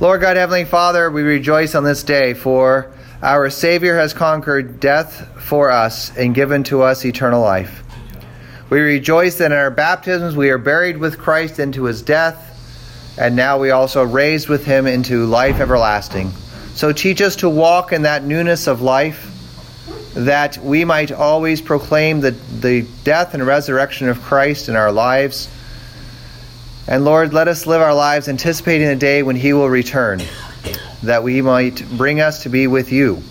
Lord God, Heavenly Father, we rejoice on this day, for our Savior has conquered death for us and given to us eternal life. We rejoice that in our baptisms we are buried with Christ into his death, and now we also raised with him into life everlasting. So teach us to walk in that newness of life, that we might always proclaim the, the death and resurrection of Christ in our lives. And Lord, let us live our lives anticipating the day when he will return, that we might bring us to be with you,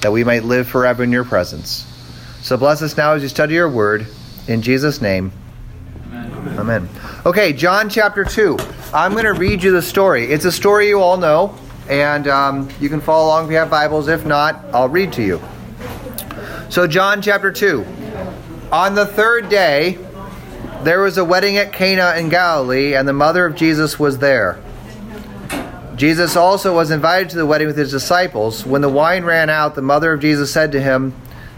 that we might live forever in your presence. So bless us now as you study your word. In Jesus' name. Amen. Amen. Okay, John chapter 2. I'm going to read you the story. It's a story you all know, and um, you can follow along if you have Bibles. If not, I'll read to you. So, John chapter 2. On the third day, there was a wedding at Cana in Galilee, and the mother of Jesus was there. Jesus also was invited to the wedding with his disciples. When the wine ran out, the mother of Jesus said to him,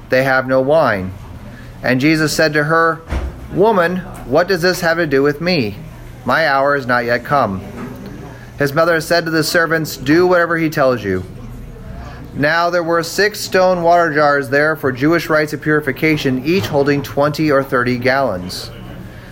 They have no wine. And Jesus said to her, Woman, what does this have to do with me? My hour is not yet come. His mother said to the servants, Do whatever he tells you. Now there were six stone water jars there for Jewish rites of purification, each holding twenty or thirty gallons.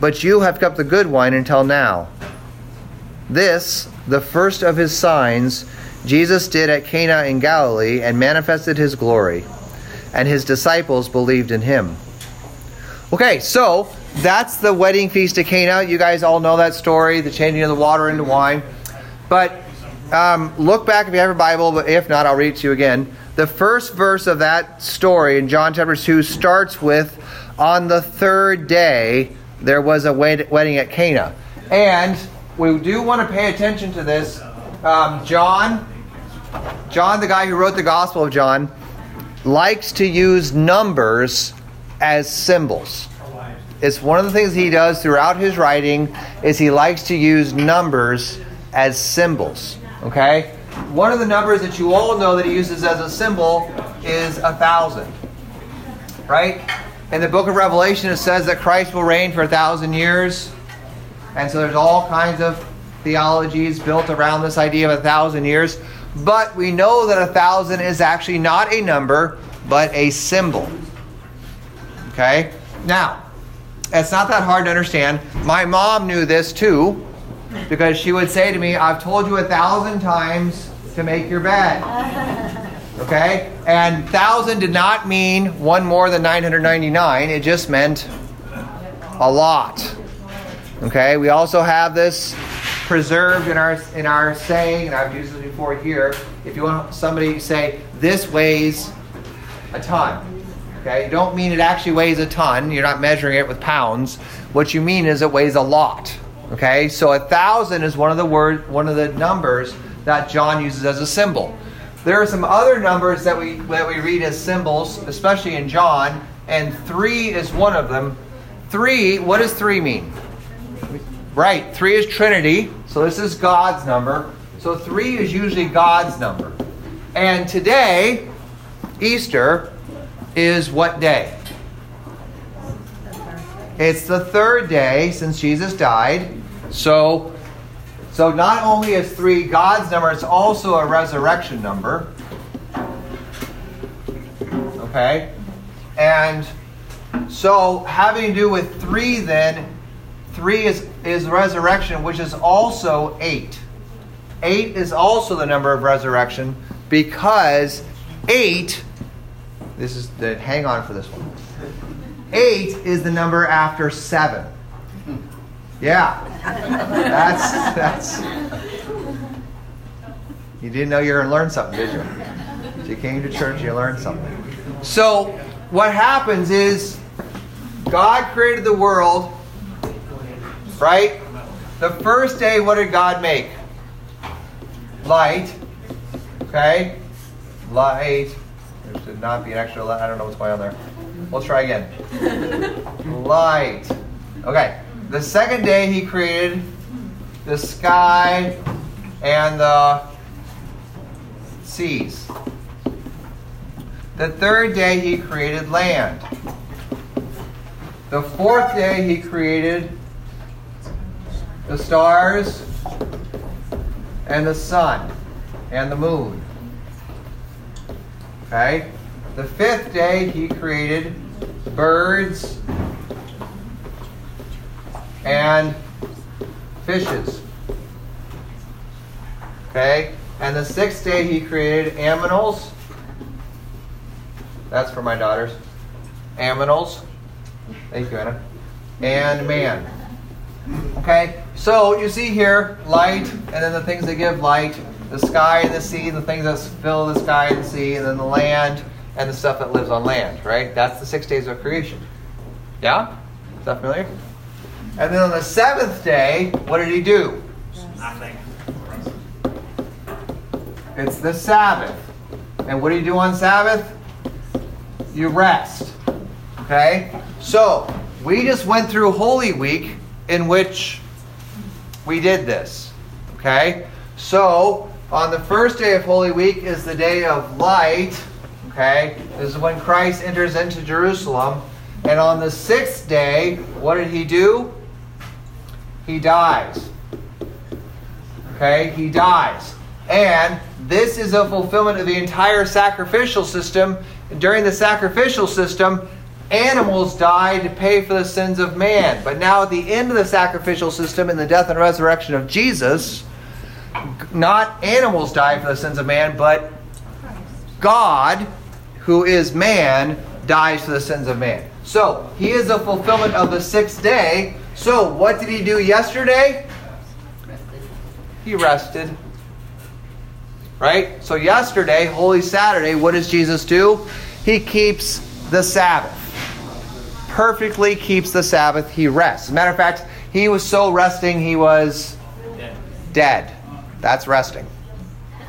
But you have kept the good wine until now. This, the first of his signs, Jesus did at Cana in Galilee and manifested his glory, and his disciples believed in him. Okay, so that's the wedding feast at Cana. You guys all know that story, the changing of the water into wine. But um, look back if you have a Bible, but if not, I'll read it to you again. The first verse of that story in John chapter 2 starts with On the third day, there was a wedding at Cana. And we do want to pay attention to this. Um, John, John, the guy who wrote the Gospel of John, likes to use numbers as symbols. It's one of the things he does throughout his writing is he likes to use numbers as symbols. Okay? One of the numbers that you all know that he uses as a symbol is a thousand. Right? In the book of Revelation it says that Christ will reign for a thousand years. And so there's all kinds of theologies built around this idea of a thousand years. But we know that a thousand is actually not a number, but a symbol. Okay? Now, it's not that hard to understand. My mom knew this too, because she would say to me, I've told you a thousand times to make your bed. Okay? And thousand did not mean one more than 999, it just meant a lot. Okay? We also have this preserved in our in our saying, and I've used this before here. If you want somebody to say, this weighs a ton. Okay, you don't mean it actually weighs a ton. You're not measuring it with pounds. What you mean is it weighs a lot. Okay, so a thousand is one of the word, one of the numbers that John uses as a symbol. There are some other numbers that we that we read as symbols, especially in John, and three is one of them. Three, what does three mean? Right, three is Trinity, so this is God's number. So three is usually God's number. And today, Easter, is what day? It's the third day since Jesus died. So, so not only is three God's number, it's also a resurrection number. Okay? And so having to do with three then, three is, is resurrection, which is also eight. Eight is also the number of resurrection because eight this is the hang on for this one. Eight is the number after seven. Yeah. That's that's you didn't know you were gonna learn something, did you? you came to church, you learned something. So what happens is God created the world, right? The first day, what did God make? Light Okay? Light. There should not be an extra light. I don't know what's going on there. We'll try again. Light. Okay. The second day he created the sky and the seas. The third day he created land. The fourth day he created the stars and the sun and the moon. Okay? The fifth day he created birds and fishes. Okay? And the sixth day he created aminals. That's for my daughters. Aminals. Thank you, Anna. And man. Okay? So you see here light, and then the things that give light, the sky and the sea, the things that fill the sky and the sea, and then the land and the stuff that lives on land, right? That's the six days of creation. Yeah? Is that familiar? And then on the seventh day, what did he do? Nothing. It's the Sabbath. And what do you do on Sabbath? You rest. Okay? So, we just went through Holy Week in which we did this. Okay? So, on the first day of Holy Week is the day of light. Okay? This is when Christ enters into Jerusalem. And on the sixth day, what did he do? He dies. Okay? He dies. And this is a fulfillment of the entire sacrificial system. During the sacrificial system, animals died to pay for the sins of man. But now, at the end of the sacrificial system, in the death and resurrection of Jesus, not animals die for the sins of man, but God, who is man, dies for the sins of man. So, he is a fulfillment of the sixth day. So, what did he do yesterday? He rested. Right? So, yesterday, Holy Saturday, what does Jesus do? He keeps the Sabbath. Perfectly keeps the Sabbath. He rests. Matter of fact, he was so resting, he was dead. That's resting.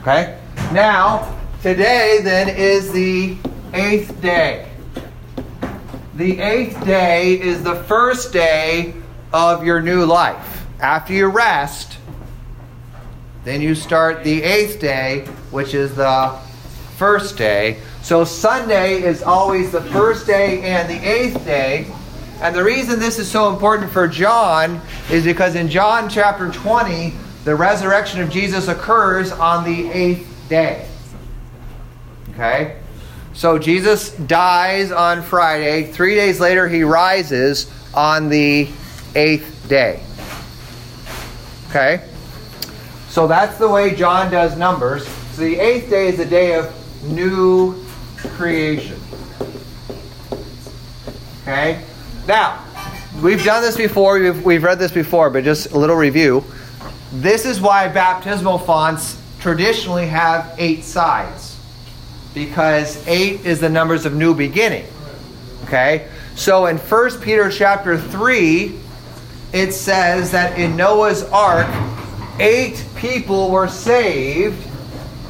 Okay? Now, today then is the eighth day. The eighth day is the first day of your new life. After you rest, then you start the eighth day, which is the first day. So Sunday is always the first day and the eighth day. And the reason this is so important for John is because in John chapter 20, the resurrection of Jesus occurs on the eighth day. Okay? So Jesus dies on Friday. Three days later, he rises on the eighth day. Okay? So that's the way John does numbers. So the eighth day is the day of new creation. Okay? Now, we've done this before, we've, we've read this before, but just a little review. This is why baptismal fonts traditionally have eight sides. Because eight is the numbers of new beginning. Okay? So in 1 Peter chapter 3, it says that in Noah's ark, eight people were saved,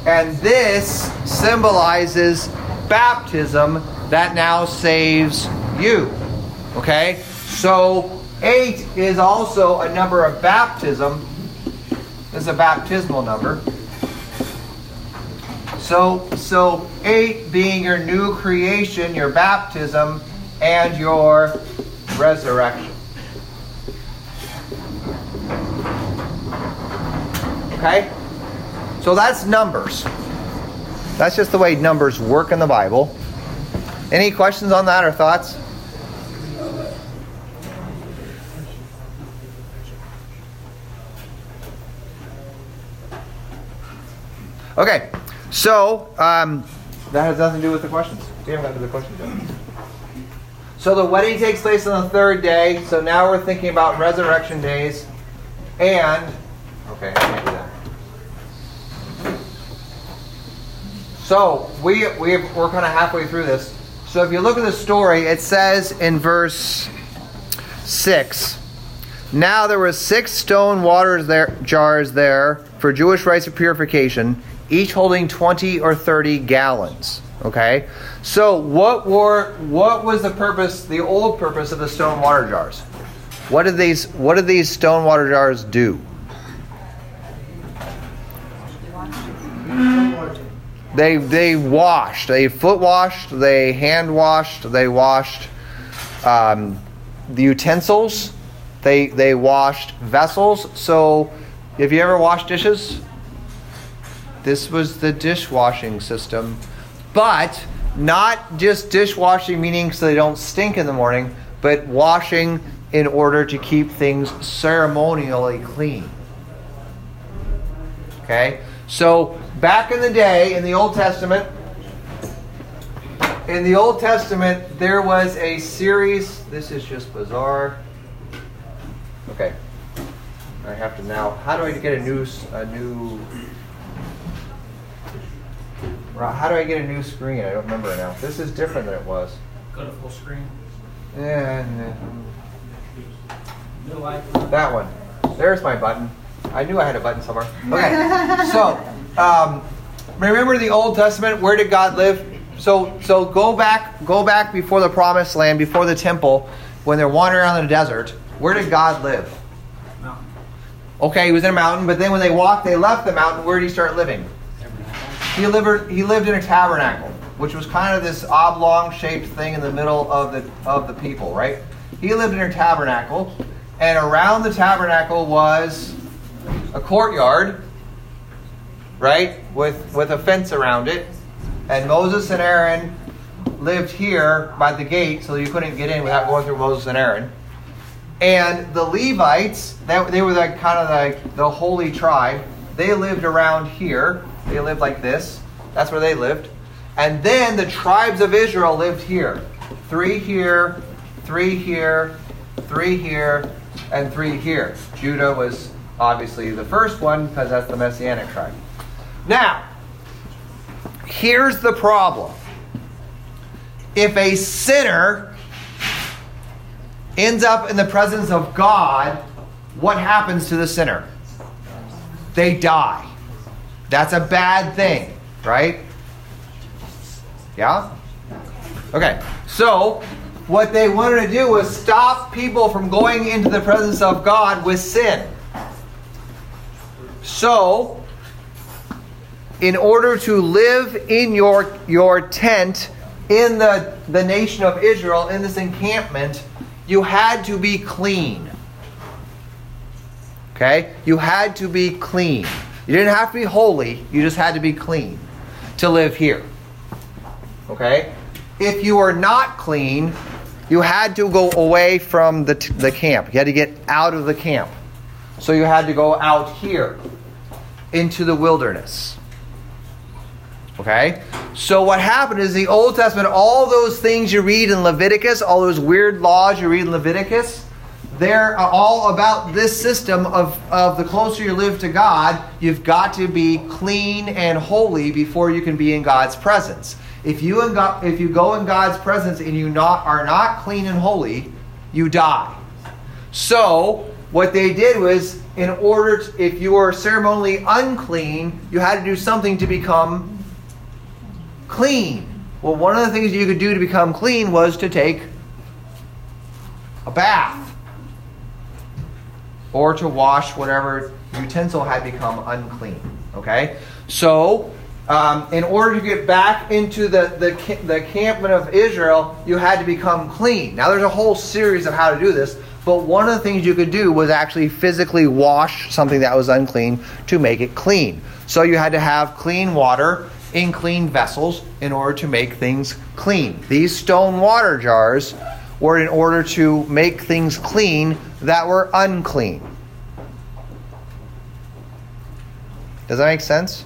and this symbolizes baptism that now saves you. Okay? So, eight is also a number of baptism. This is a baptismal number. So, so eight being your new creation, your baptism, and your resurrection. Okay? So that's numbers. That's just the way numbers work in the Bible. Any questions on that or thoughts? Okay, so um, that has nothing to do with the questions. We haven't got to the questions yet. So the wedding takes place on the third day. So now we're thinking about resurrection days. And, okay, I can't do that. So we, we have, we're kind of halfway through this. So if you look at the story, it says in verse 6 Now there were six stone water there, jars there for Jewish rites of purification each holding 20 or 30 gallons. Okay? So what were what was the purpose, the old purpose of the stone water jars? What did these what did these stone water jars do? They they washed. They foot washed. They hand washed. They washed um, the utensils. They they washed vessels. So, have you ever washed dishes? This was the dishwashing system, but not just dishwashing, meaning so they don't stink in the morning, but washing in order to keep things ceremonially clean. Okay? So, back in the day, in the Old Testament, in the Old Testament, there was a series. This is just bizarre. Okay. I have to now. How do I get a new a new? How do I get a new screen? I don't remember now. This is different than it was. Go to full screen. Yeah. No light. That one. There's my button. I knew I had a button somewhere. Okay. so, um, remember the Old Testament? Where did God live? So, so go back, go back before the Promised Land, before the temple, when they're wandering around in the desert. Where did God live? Mountain. Okay, he was in a mountain, but then when they walked, they left the mountain. Where did he start living? He lived, he lived in a tabernacle, which was kind of this oblong shaped thing in the middle of the, of the people, right? He lived in a tabernacle, and around the tabernacle was a courtyard, right, with, with a fence around it. And Moses and Aaron lived here by the gate, so you couldn't get in without going through Moses and Aaron. And the Levites, that, they were like kind of like the holy tribe. They lived around here. They lived like this. That's where they lived. And then the tribes of Israel lived here. Three here, three here, three here, and three here. Judah was obviously the first one because that's the Messianic tribe. Now, here's the problem. If a sinner ends up in the presence of God, what happens to the sinner? They die. That's a bad thing, right? Yeah? Okay, so what they wanted to do was stop people from going into the presence of God with sin. So, in order to live in your, your tent in the, the nation of Israel, in this encampment, you had to be clean. Okay? You had to be clean. You didn't have to be holy, you just had to be clean to live here. Okay? If you were not clean, you had to go away from the, the camp. You had to get out of the camp. So you had to go out here into the wilderness. Okay? So what happened is the Old Testament, all those things you read in Leviticus, all those weird laws you read in Leviticus, they're all about this system of, of the closer you live to God, you've got to be clean and holy before you can be in God's presence. If you, in God, if you go in God's presence and you not, are not clean and holy, you die. So, what they did was, in order, to, if you were ceremonially unclean, you had to do something to become clean. Well, one of the things you could do to become clean was to take a bath or to wash whatever utensil had become unclean. Okay? So, um, in order to get back into the, the, the encampment of Israel, you had to become clean. Now, there's a whole series of how to do this, but one of the things you could do was actually physically wash something that was unclean to make it clean. So, you had to have clean water in clean vessels in order to make things clean. These stone water jars were in order to make things clean that were unclean. Does that make sense?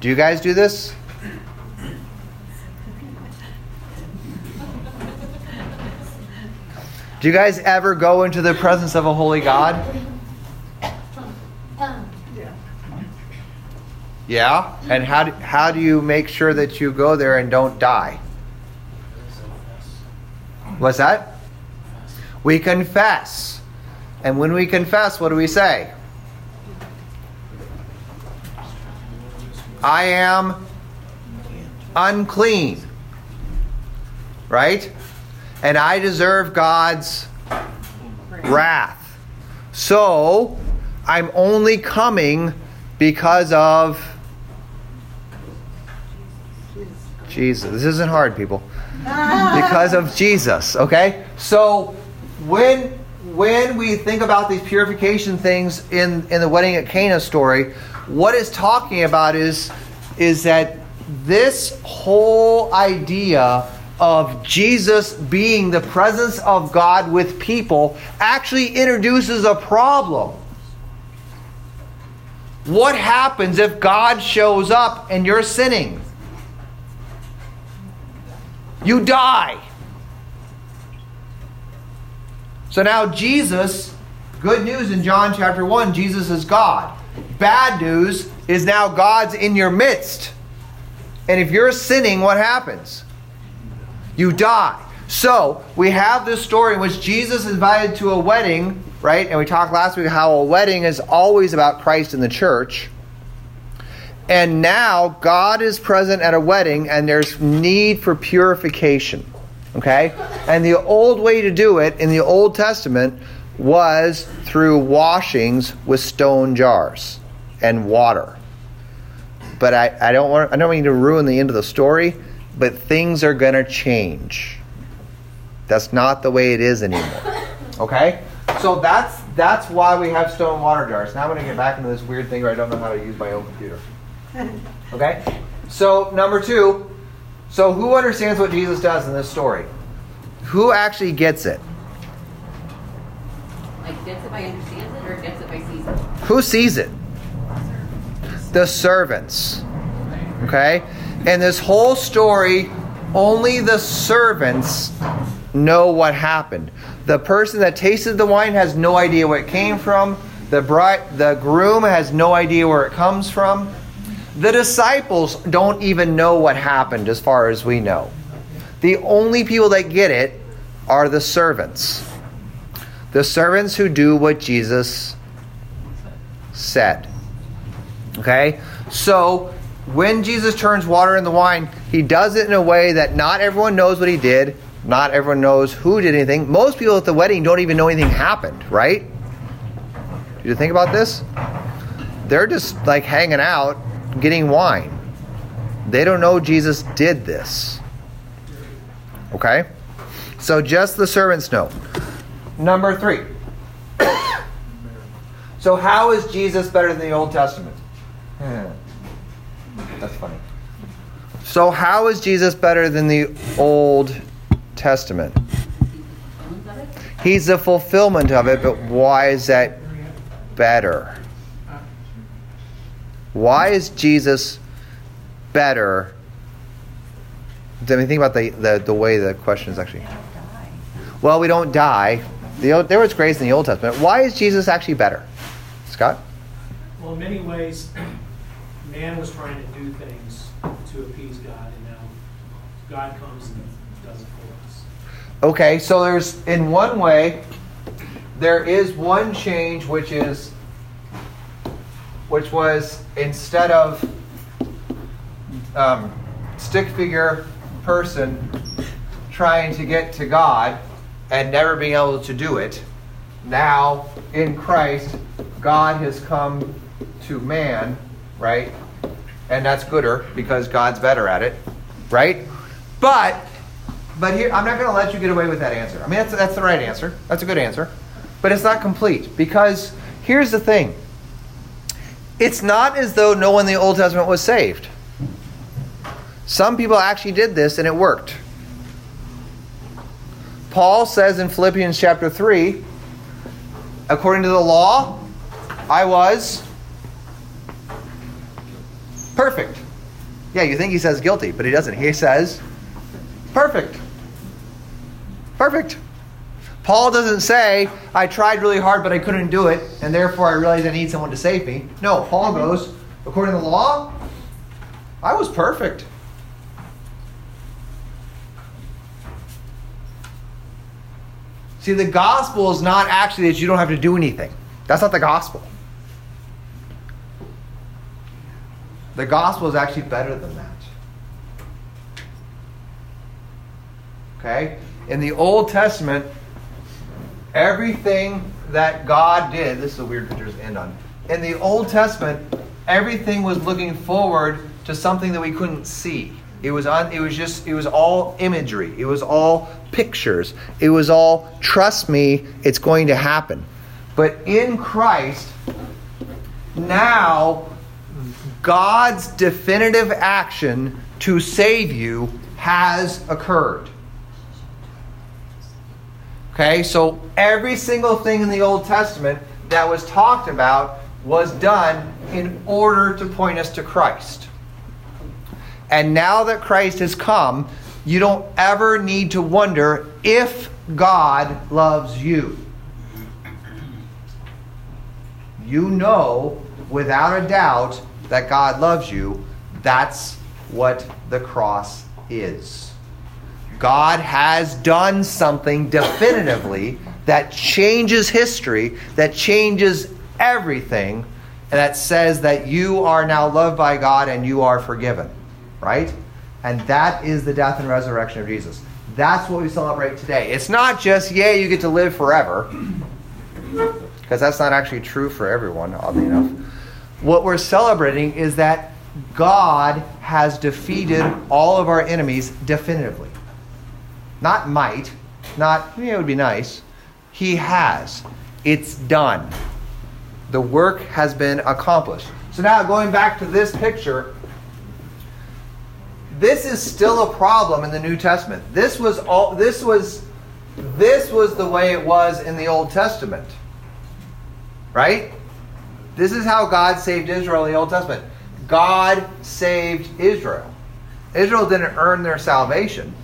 Do you guys do this? Do you guys ever go into the presence of a holy God? Yeah? And how do, how do you make sure that you go there and don't die? What's that? We confess. And when we confess, what do we say? I am unclean. Right? And I deserve God's wrath. So, I'm only coming because of Jesus. This isn't hard, people. Because of Jesus, okay? So, when when we think about these purification things in, in the wedding at Cana story, what it's talking about is, is that this whole idea of Jesus being the presence of God with people actually introduces a problem. What happens if God shows up and you're sinning? You die. So now Jesus, good news in John chapter 1, Jesus is God. Bad news is now God's in your midst. And if you're sinning, what happens? You die. So we have this story in which Jesus is invited to a wedding, right? And we talked last week how a wedding is always about Christ and the church. And now God is present at a wedding and there's need for purification. Okay? And the old way to do it in the Old Testament was through washings with stone jars and water. But I, I don't want I don't mean to ruin the end of the story, but things are gonna change. That's not the way it is anymore. Okay? So that's that's why we have stone water jars. Now I'm gonna get back into this weird thing where I don't know how to use my own computer. Okay? So number two, so, who understands what Jesus does in this story? Who actually gets it? Like, gets it by understands it or gets it by sees it? Who sees it? The servants. Okay? And this whole story, only the servants know what happened. The person that tasted the wine has no idea where it came from. The bride, the groom has no idea where it comes from. The disciples don't even know what happened as far as we know. The only people that get it are the servants. The servants who do what Jesus said. Okay? So, when Jesus turns water into wine, he does it in a way that not everyone knows what he did, not everyone knows who did anything. Most people at the wedding don't even know anything happened, right? Did you think about this? They're just like hanging out getting wine. They don't know Jesus did this. Okay? So just the servants know. Number three. so, how is Jesus better than the Old Testament? Hmm. That's funny. So, how is Jesus better than the Old Testament? He's the fulfillment of it, but why is that better? Why is Jesus better? I mean, think about the, the, the way the question is actually. Well, we don't die. The, there was grace in the Old Testament. Why is Jesus actually better? Scott? Well, in many ways, man was trying to do things to appease God, and now God comes and does it for us. Okay, so there's, in one way, there is one change which is which was instead of um, stick figure person trying to get to God and never being able to do it, now in Christ, God has come to man, right? And that's gooder because God's better at it, right? But but here I'm not going to let you get away with that answer. I mean that's that's the right answer. That's a good answer. But it's not complete because here's the thing. It's not as though no one in the Old Testament was saved. Some people actually did this and it worked. Paul says in Philippians chapter 3 according to the law, I was perfect. Yeah, you think he says guilty, but he doesn't. He says perfect. Perfect. Paul doesn't say, I tried really hard, but I couldn't do it, and therefore I realized I need someone to save me. No, Paul mm-hmm. goes, according to the law, I was perfect. See, the gospel is not actually that you don't have to do anything. That's not the gospel. The gospel is actually better than that. Okay? In the Old Testament, everything that God did, this is a weird picture to end on. In the Old Testament, everything was looking forward to something that we couldn't see. It was on it was just it was all imagery. It was all pictures. It was all trust me, it's going to happen. But in Christ, now God's definitive action to save you has occurred. Okay, so every single thing in the Old Testament that was talked about was done in order to point us to Christ. And now that Christ has come, you don't ever need to wonder if God loves you. You know without a doubt that God loves you. That's what the cross is. God has done something definitively that changes history, that changes everything, and that says that you are now loved by God and you are forgiven right? And that is the death and resurrection of Jesus. That's what we celebrate today. It's not just, yeah, you get to live forever, because that's not actually true for everyone, oddly enough. What we're celebrating is that God has defeated all of our enemies definitively. Not might, not, yeah, it would be nice. He has. It's done. The work has been accomplished. So now, going back to this picture, this is still a problem in the New Testament. This was all this was this was the way it was in the Old Testament. Right? This is how God saved Israel in the Old Testament. God saved Israel. Israel didn't earn their salvation.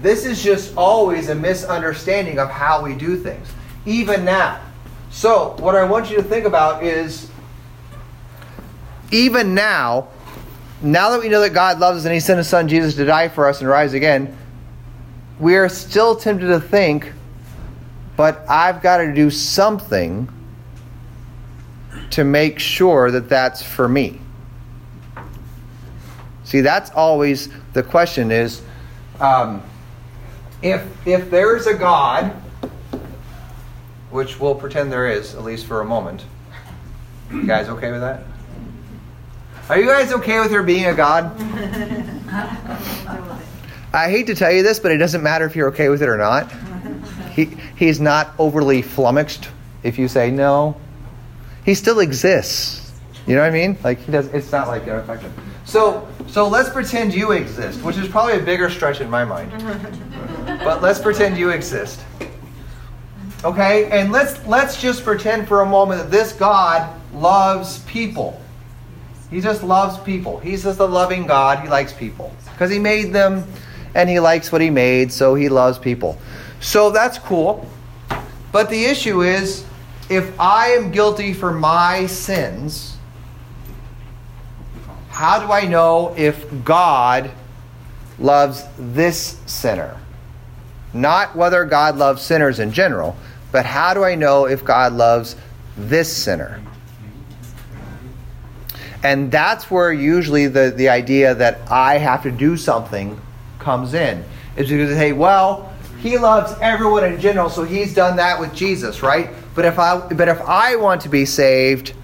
This is just always a misunderstanding of how we do things, even now. So, what I want you to think about is even now, now that we know that God loves us and He sent His Son Jesus to die for us and rise again, we are still tempted to think, but I've got to do something to make sure that that's for me. See, that's always the question is um, if, if there's a God, which we'll pretend there is, at least for a moment, you guys okay with that? Are you guys okay with there being a God? I hate to tell you this, but it doesn't matter if you're okay with it or not. He, he's not overly flummoxed if you say no. He still exists. You know what I mean? Like he does. It's not like affection. So, so let's pretend you exist, which is probably a bigger stretch in my mind. But let's pretend you exist. Okay, and let's let's just pretend for a moment that this God loves people. He just loves people. He's just a loving God. He likes people because He made them and He likes what He made, so He loves people. So that's cool. But the issue is if I am guilty for my sins, how do I know if God loves this sinner? Not whether God loves sinners in general, but how do I know if God loves this sinner? And that's where usually the, the idea that I have to do something comes in. Is because, hey, well, he loves everyone in general, so he's done that with Jesus, right? But if I but if I want to be saved,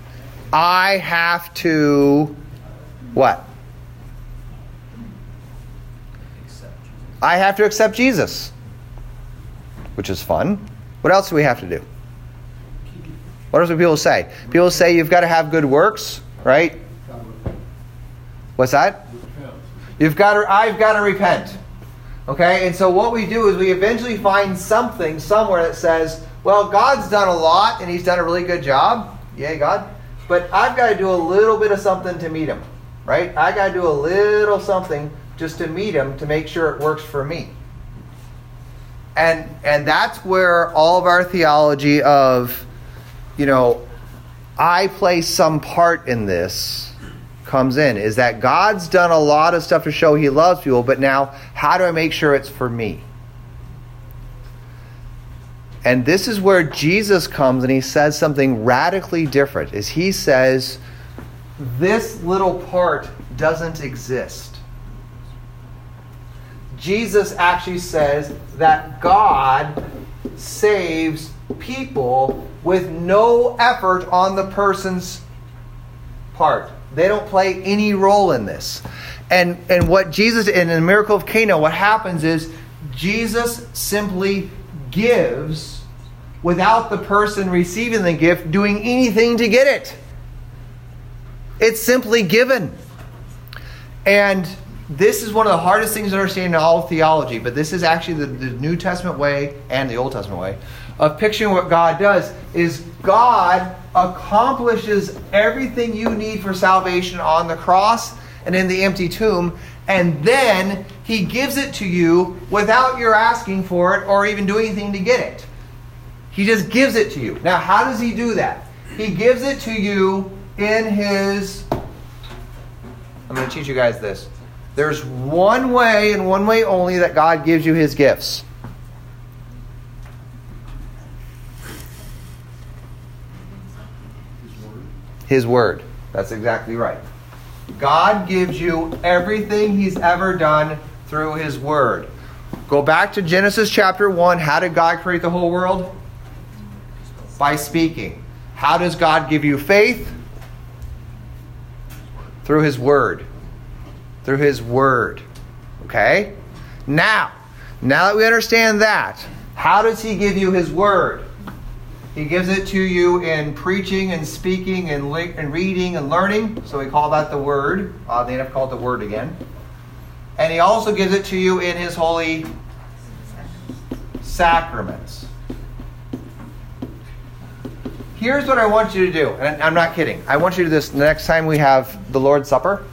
I have to what? I have to accept Jesus. Which is fun. What else do we have to do? What else do people say? People say you've got to have good works, right? What's that? You've got to, I've got to repent. Okay? And so what we do is we eventually find something somewhere that says, well, God's done a lot and he's done a really good job. Yay, God. But I've got to do a little bit of something to meet him. Right? I got to do a little something just to meet him to make sure it works for me. And and that's where all of our theology of, you know, I play some part in this comes in is that God's done a lot of stuff to show he loves people, but now how do I make sure it's for me? And this is where Jesus comes and he says something radically different. Is he says, this little part doesn't exist. Jesus actually says that God saves people with no effort on the person's part. They don't play any role in this. And and what Jesus in the miracle of Cana, what happens is Jesus simply gives without the person receiving the gift doing anything to get it. It's simply given. And this is one of the hardest things to understand in all theology, but this is actually the, the New Testament way and the Old Testament way of picturing what God does is God accomplishes everything you need for salvation on the cross and in the empty tomb, and then he gives it to you without your asking for it or even doing anything to get it. He just gives it to you. Now, how does he do that? He gives it to you in his. I'm going to teach you guys this. There's one way and one way only that God gives you his gifts. His word. That's exactly right. God gives you everything he's ever done through his word. Go back to Genesis chapter 1. How did God create the whole world? By speaking. How does God give you faith? Through his word. Through his word. Okay? Now, now that we understand that, how does he give you his word? He gives it to you in preaching and speaking and, li- and reading and learning. So we call that the Word. They have called the Word again. And He also gives it to you in His holy sacraments. Here's what I want you to do, and I'm not kidding. I want you to do this next time we have the Lord's Supper.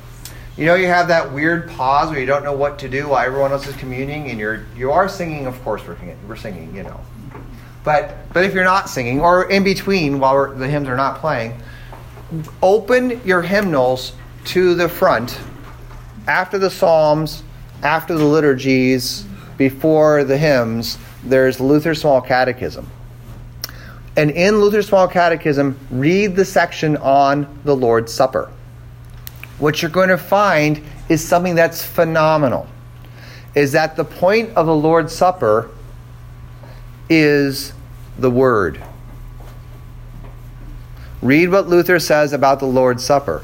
You know, you have that weird pause where you don't know what to do while everyone else is communing, and you're you are singing. Of course, we're singing. We're singing. You know. But but if you're not singing or in between while the hymns are not playing, open your hymnals to the front after the psalms, after the liturgies, before the hymns. There's Luther's Small Catechism. And in Luther's Small Catechism, read the section on the Lord's Supper. What you're going to find is something that's phenomenal. Is that the point of the Lord's Supper is the Word. Read what Luther says about the Lord's Supper.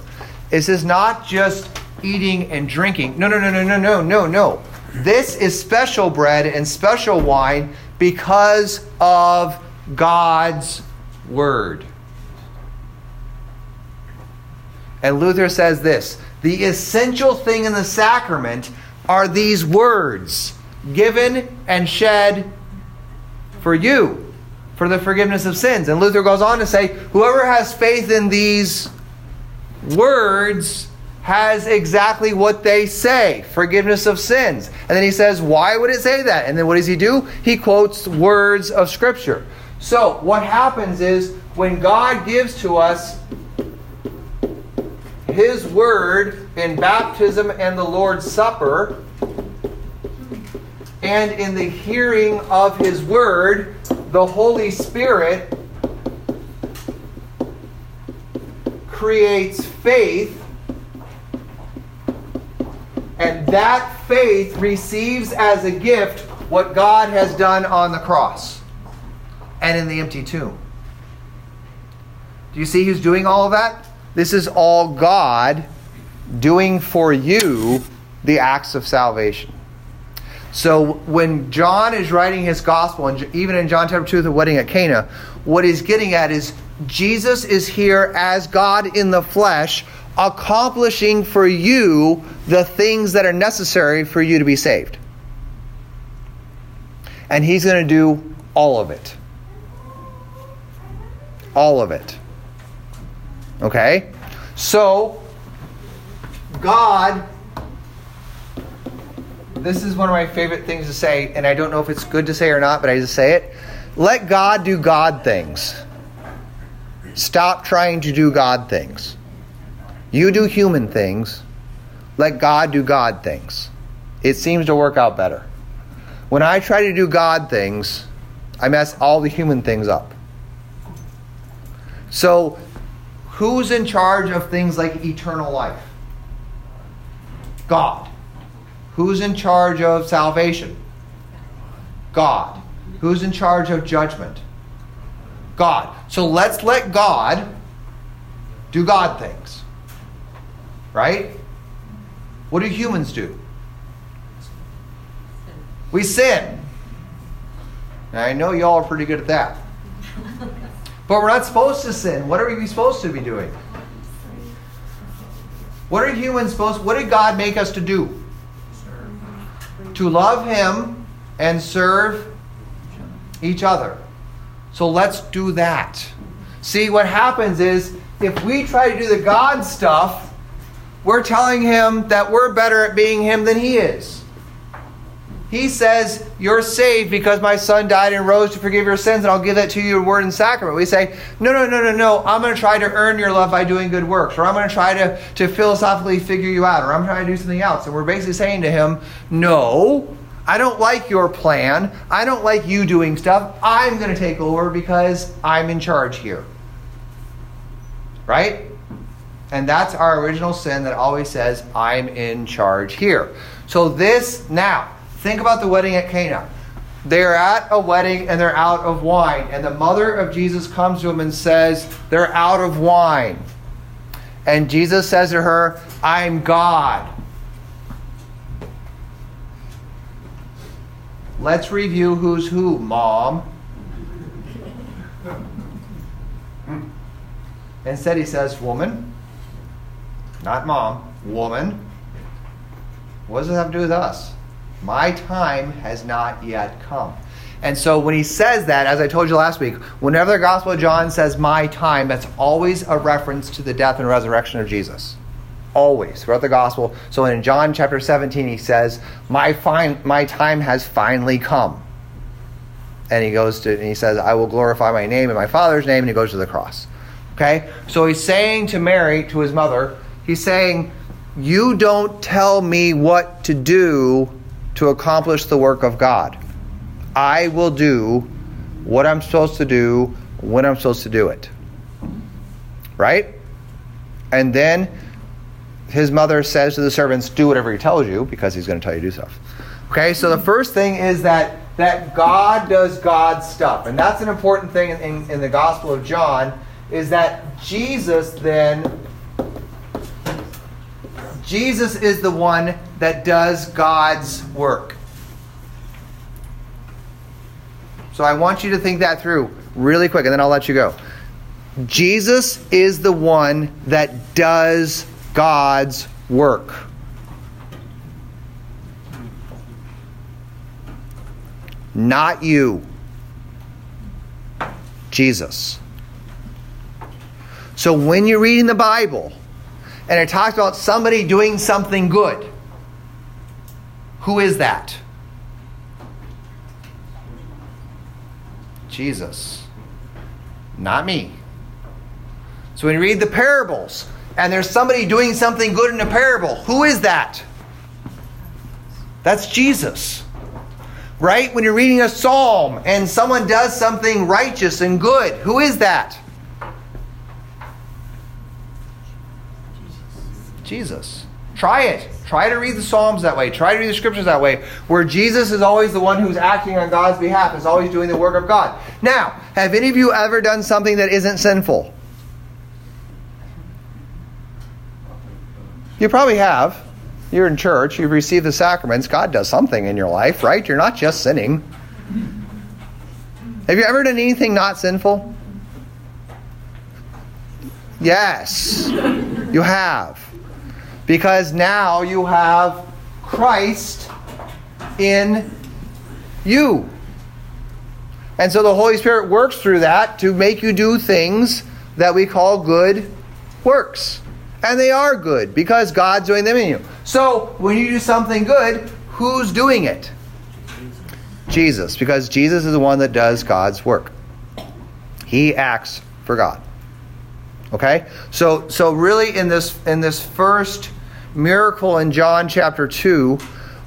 This is not just eating and drinking. No, no, no, no, no, no, no, no. This is special bread and special wine because of God's Word. And Luther says this the essential thing in the sacrament are these words given and shed for you for the forgiveness of sins. And Luther goes on to say, whoever has faith in these words has exactly what they say forgiveness of sins. And then he says, why would it say that? And then what does he do? He quotes words of Scripture. So, what happens is when God gives to us his word in baptism and the Lord's Supper, and in the hearing of his word, the Holy Spirit creates faith, and that faith receives as a gift what God has done on the cross and in the empty tomb. Do you see who's doing all of that? This is all God doing for you the acts of salvation. So when John is writing his gospel, and even in John chapter 2, the wedding at Cana, what he's getting at is Jesus is here as God in the flesh, accomplishing for you the things that are necessary for you to be saved. And he's going to do all of it. All of it. Okay? So, God this is one of my favorite things to say, and I don't know if it's good to say or not, but I just say it. Let God do God things. Stop trying to do God things. You do human things. Let God do God things. It seems to work out better. When I try to do God things, I mess all the human things up. So, Who's in charge of things like eternal life? God. Who's in charge of salvation? God. Who's in charge of judgment? God. So let's let God do God things. Right? What do humans do? We sin. I know y'all are pretty good at that. But we're not supposed to sin. What are we supposed to be doing? What are humans supposed what did God make us to do? To love him and serve each other. So let's do that. See what happens is if we try to do the God stuff, we're telling him that we're better at being him than he is. He says, You're saved because my son died and rose to forgive your sins, and I'll give that to you in word and sacrament. We say, No, no, no, no, no. I'm going to try to earn your love by doing good works, or I'm going to try to, to philosophically figure you out, or I'm trying to do something else. And we're basically saying to him, No, I don't like your plan. I don't like you doing stuff. I'm going to take over because I'm in charge here. Right? And that's our original sin that always says, I'm in charge here. So, this now, Think about the wedding at Cana. They're at a wedding and they're out of wine. And the mother of Jesus comes to him and says, They're out of wine. And Jesus says to her, I'm God. Let's review who's who, Mom. Instead, he says, Woman. Not mom, woman. What does this have to do with us? My time has not yet come. And so when he says that, as I told you last week, whenever the Gospel of John says my time, that's always a reference to the death and resurrection of Jesus. Always throughout the Gospel. So in John chapter 17, he says, My, fine, my time has finally come. And he goes to, and he says, I will glorify my name and my Father's name, and he goes to the cross. Okay? So he's saying to Mary, to his mother, he's saying, You don't tell me what to do to accomplish the work of God. I will do what I'm supposed to do when I'm supposed to do it. Right? And then his mother says to the servants, Do whatever he tells you, because he's going to tell you to do stuff. Okay, so the first thing is that that God does God stuff. And that's an important thing in, in, in the Gospel of John, is that Jesus then Jesus is the one that does God's work. So I want you to think that through really quick, and then I'll let you go. Jesus is the one that does God's work. Not you. Jesus. So when you're reading the Bible, and it talks about somebody doing something good. Who is that? Jesus. Not me. So when you read the parables and there's somebody doing something good in a parable, who is that? That's Jesus. Right? When you're reading a psalm and someone does something righteous and good, who is that? Jesus. Try it. Try to read the Psalms that way. Try to read the scriptures that way, where Jesus is always the one who's acting on God's behalf, is always doing the work of God. Now, have any of you ever done something that isn't sinful? You probably have. You're in church, you've received the sacraments, God does something in your life, right? You're not just sinning. Have you ever done anything not sinful? Yes, you have because now you have Christ in you. And so the Holy Spirit works through that to make you do things that we call good works. And they are good because God's doing them in you. So when you do something good, who's doing it? Jesus, because Jesus is the one that does God's work. He acts for God. Okay? So so really in this in this first miracle in John chapter 2,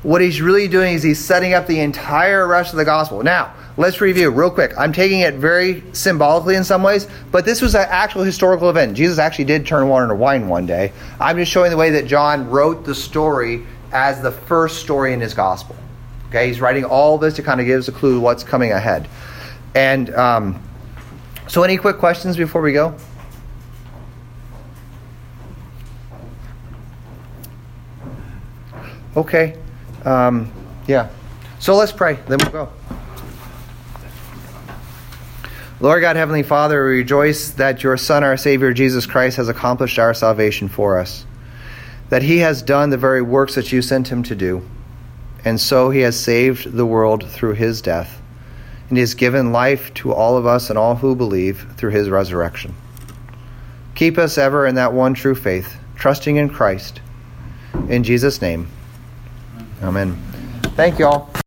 what he's really doing is he's setting up the entire rest of the gospel. Now, let's review real quick. I'm taking it very symbolically in some ways, but this was an actual historical event. Jesus actually did turn water into wine one day. I'm just showing the way that John wrote the story as the first story in his gospel. Okay, he's writing all this to kind of give us a clue what's coming ahead. And um, so, any quick questions before we go? Okay. Um, yeah. So let's pray. Then we'll go. Lord God, Heavenly Father, we rejoice that your Son, our Savior, Jesus Christ, has accomplished our salvation for us. That he has done the very works that you sent him to do. And so he has saved the world through his death. And he has given life to all of us and all who believe through his resurrection. Keep us ever in that one true faith, trusting in Christ. In Jesus' name, amen. Thank you all.